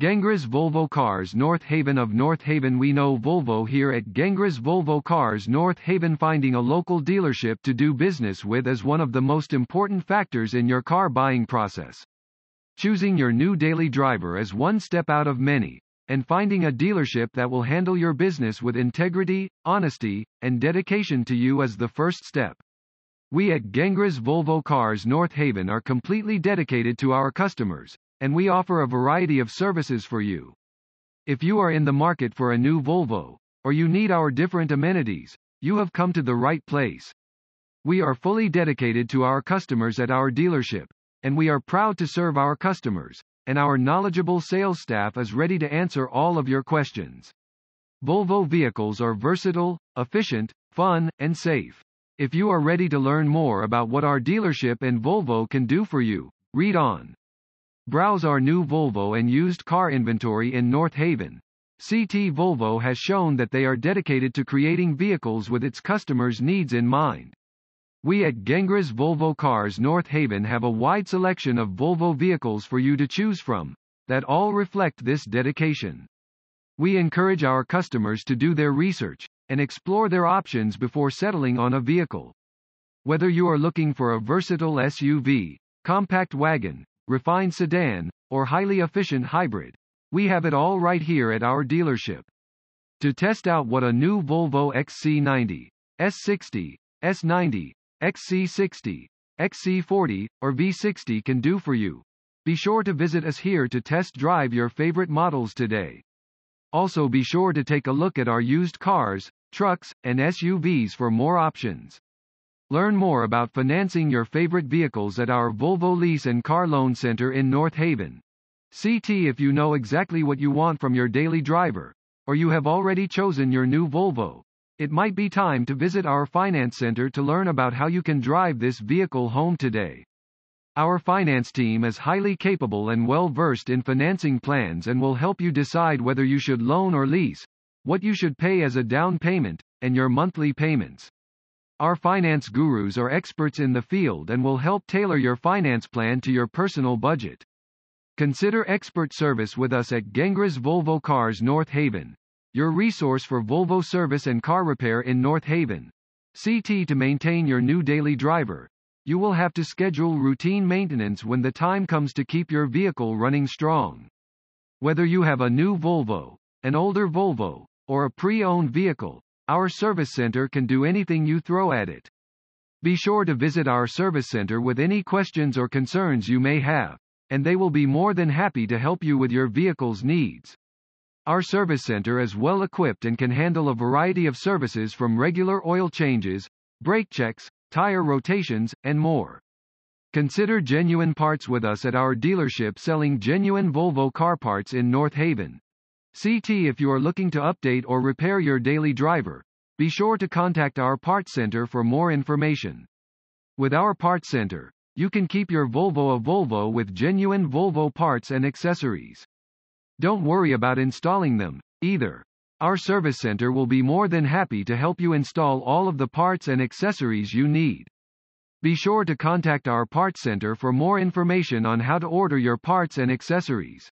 Gengras Volvo Cars North Haven of North Haven We know Volvo here at Gengras Volvo Cars North Haven finding a local dealership to do business with is one of the most important factors in your car buying process. Choosing your new daily driver is one step out of many, and finding a dealership that will handle your business with integrity, honesty, and dedication to you is the first step. We at Gengras Volvo Cars North Haven are completely dedicated to our customers, and we offer a variety of services for you. If you are in the market for a new Volvo, or you need our different amenities, you have come to the right place. We are fully dedicated to our customers at our dealership, and we are proud to serve our customers, and our knowledgeable sales staff is ready to answer all of your questions. Volvo vehicles are versatile, efficient, fun, and safe. If you are ready to learn more about what our dealership and Volvo can do for you, read on. Browse our new Volvo and used car inventory in North Haven. CT Volvo has shown that they are dedicated to creating vehicles with its customers' needs in mind. We at Gengras Volvo Cars North Haven have a wide selection of Volvo vehicles for you to choose from, that all reflect this dedication. We encourage our customers to do their research, and explore their options before settling on a vehicle. Whether you are looking for a versatile SUV, compact wagon, refined sedan, or highly efficient hybrid. We have it all right here at our dealership. To test out what a new Volvo XC90, S60, S90, XC60, XC40, or V60 can do for you. Be sure to visit us here to test drive your favorite models today. Also be sure to take a look at our used cars, trucks, and SUVs for more options. Learn more about financing your favorite vehicles at our Volvo Lease and Car Loan Center in North Haven. CT if you know exactly what you want from your daily driver, or you have already chosen your new Volvo. It might be time to visit our finance center to learn about how you can drive this vehicle home today. Our finance team is highly capable and well versed in financing plans and will help you decide whether you should loan or lease, what you should pay as a down payment, and your monthly payments. Our finance gurus are experts in the field and will help tailor your finance plan to your personal budget. Consider expert service with us at Gengras Volvo Cars North Haven, your resource for Volvo service and car repair in North Haven. CT to maintain your new daily driver. You will have to schedule routine maintenance when the time comes to keep your vehicle running strong. Whether you have a new Volvo, an older Volvo, or a pre-owned vehicle, our service center can do anything you throw at it. Be sure to visit our service center with any questions or concerns you may have, and they will be more than happy to help you with your vehicle's needs. Our service center is well equipped and can handle a variety of services from regular oil changes, brake checks, tire rotations, and more. Consider genuine parts with us at our dealership selling genuine Volvo car parts in North Haven. CT if you are looking to update or repair your daily driver, be sure to contact our parts center for more information. With our parts center, you can keep your Volvo a Volvo with genuine Volvo parts and accessories. Don't worry about installing them, either. Our service center will be more than happy to help you install all of the parts and accessories you need. Be sure to contact our parts center for more information on how to order your parts and accessories.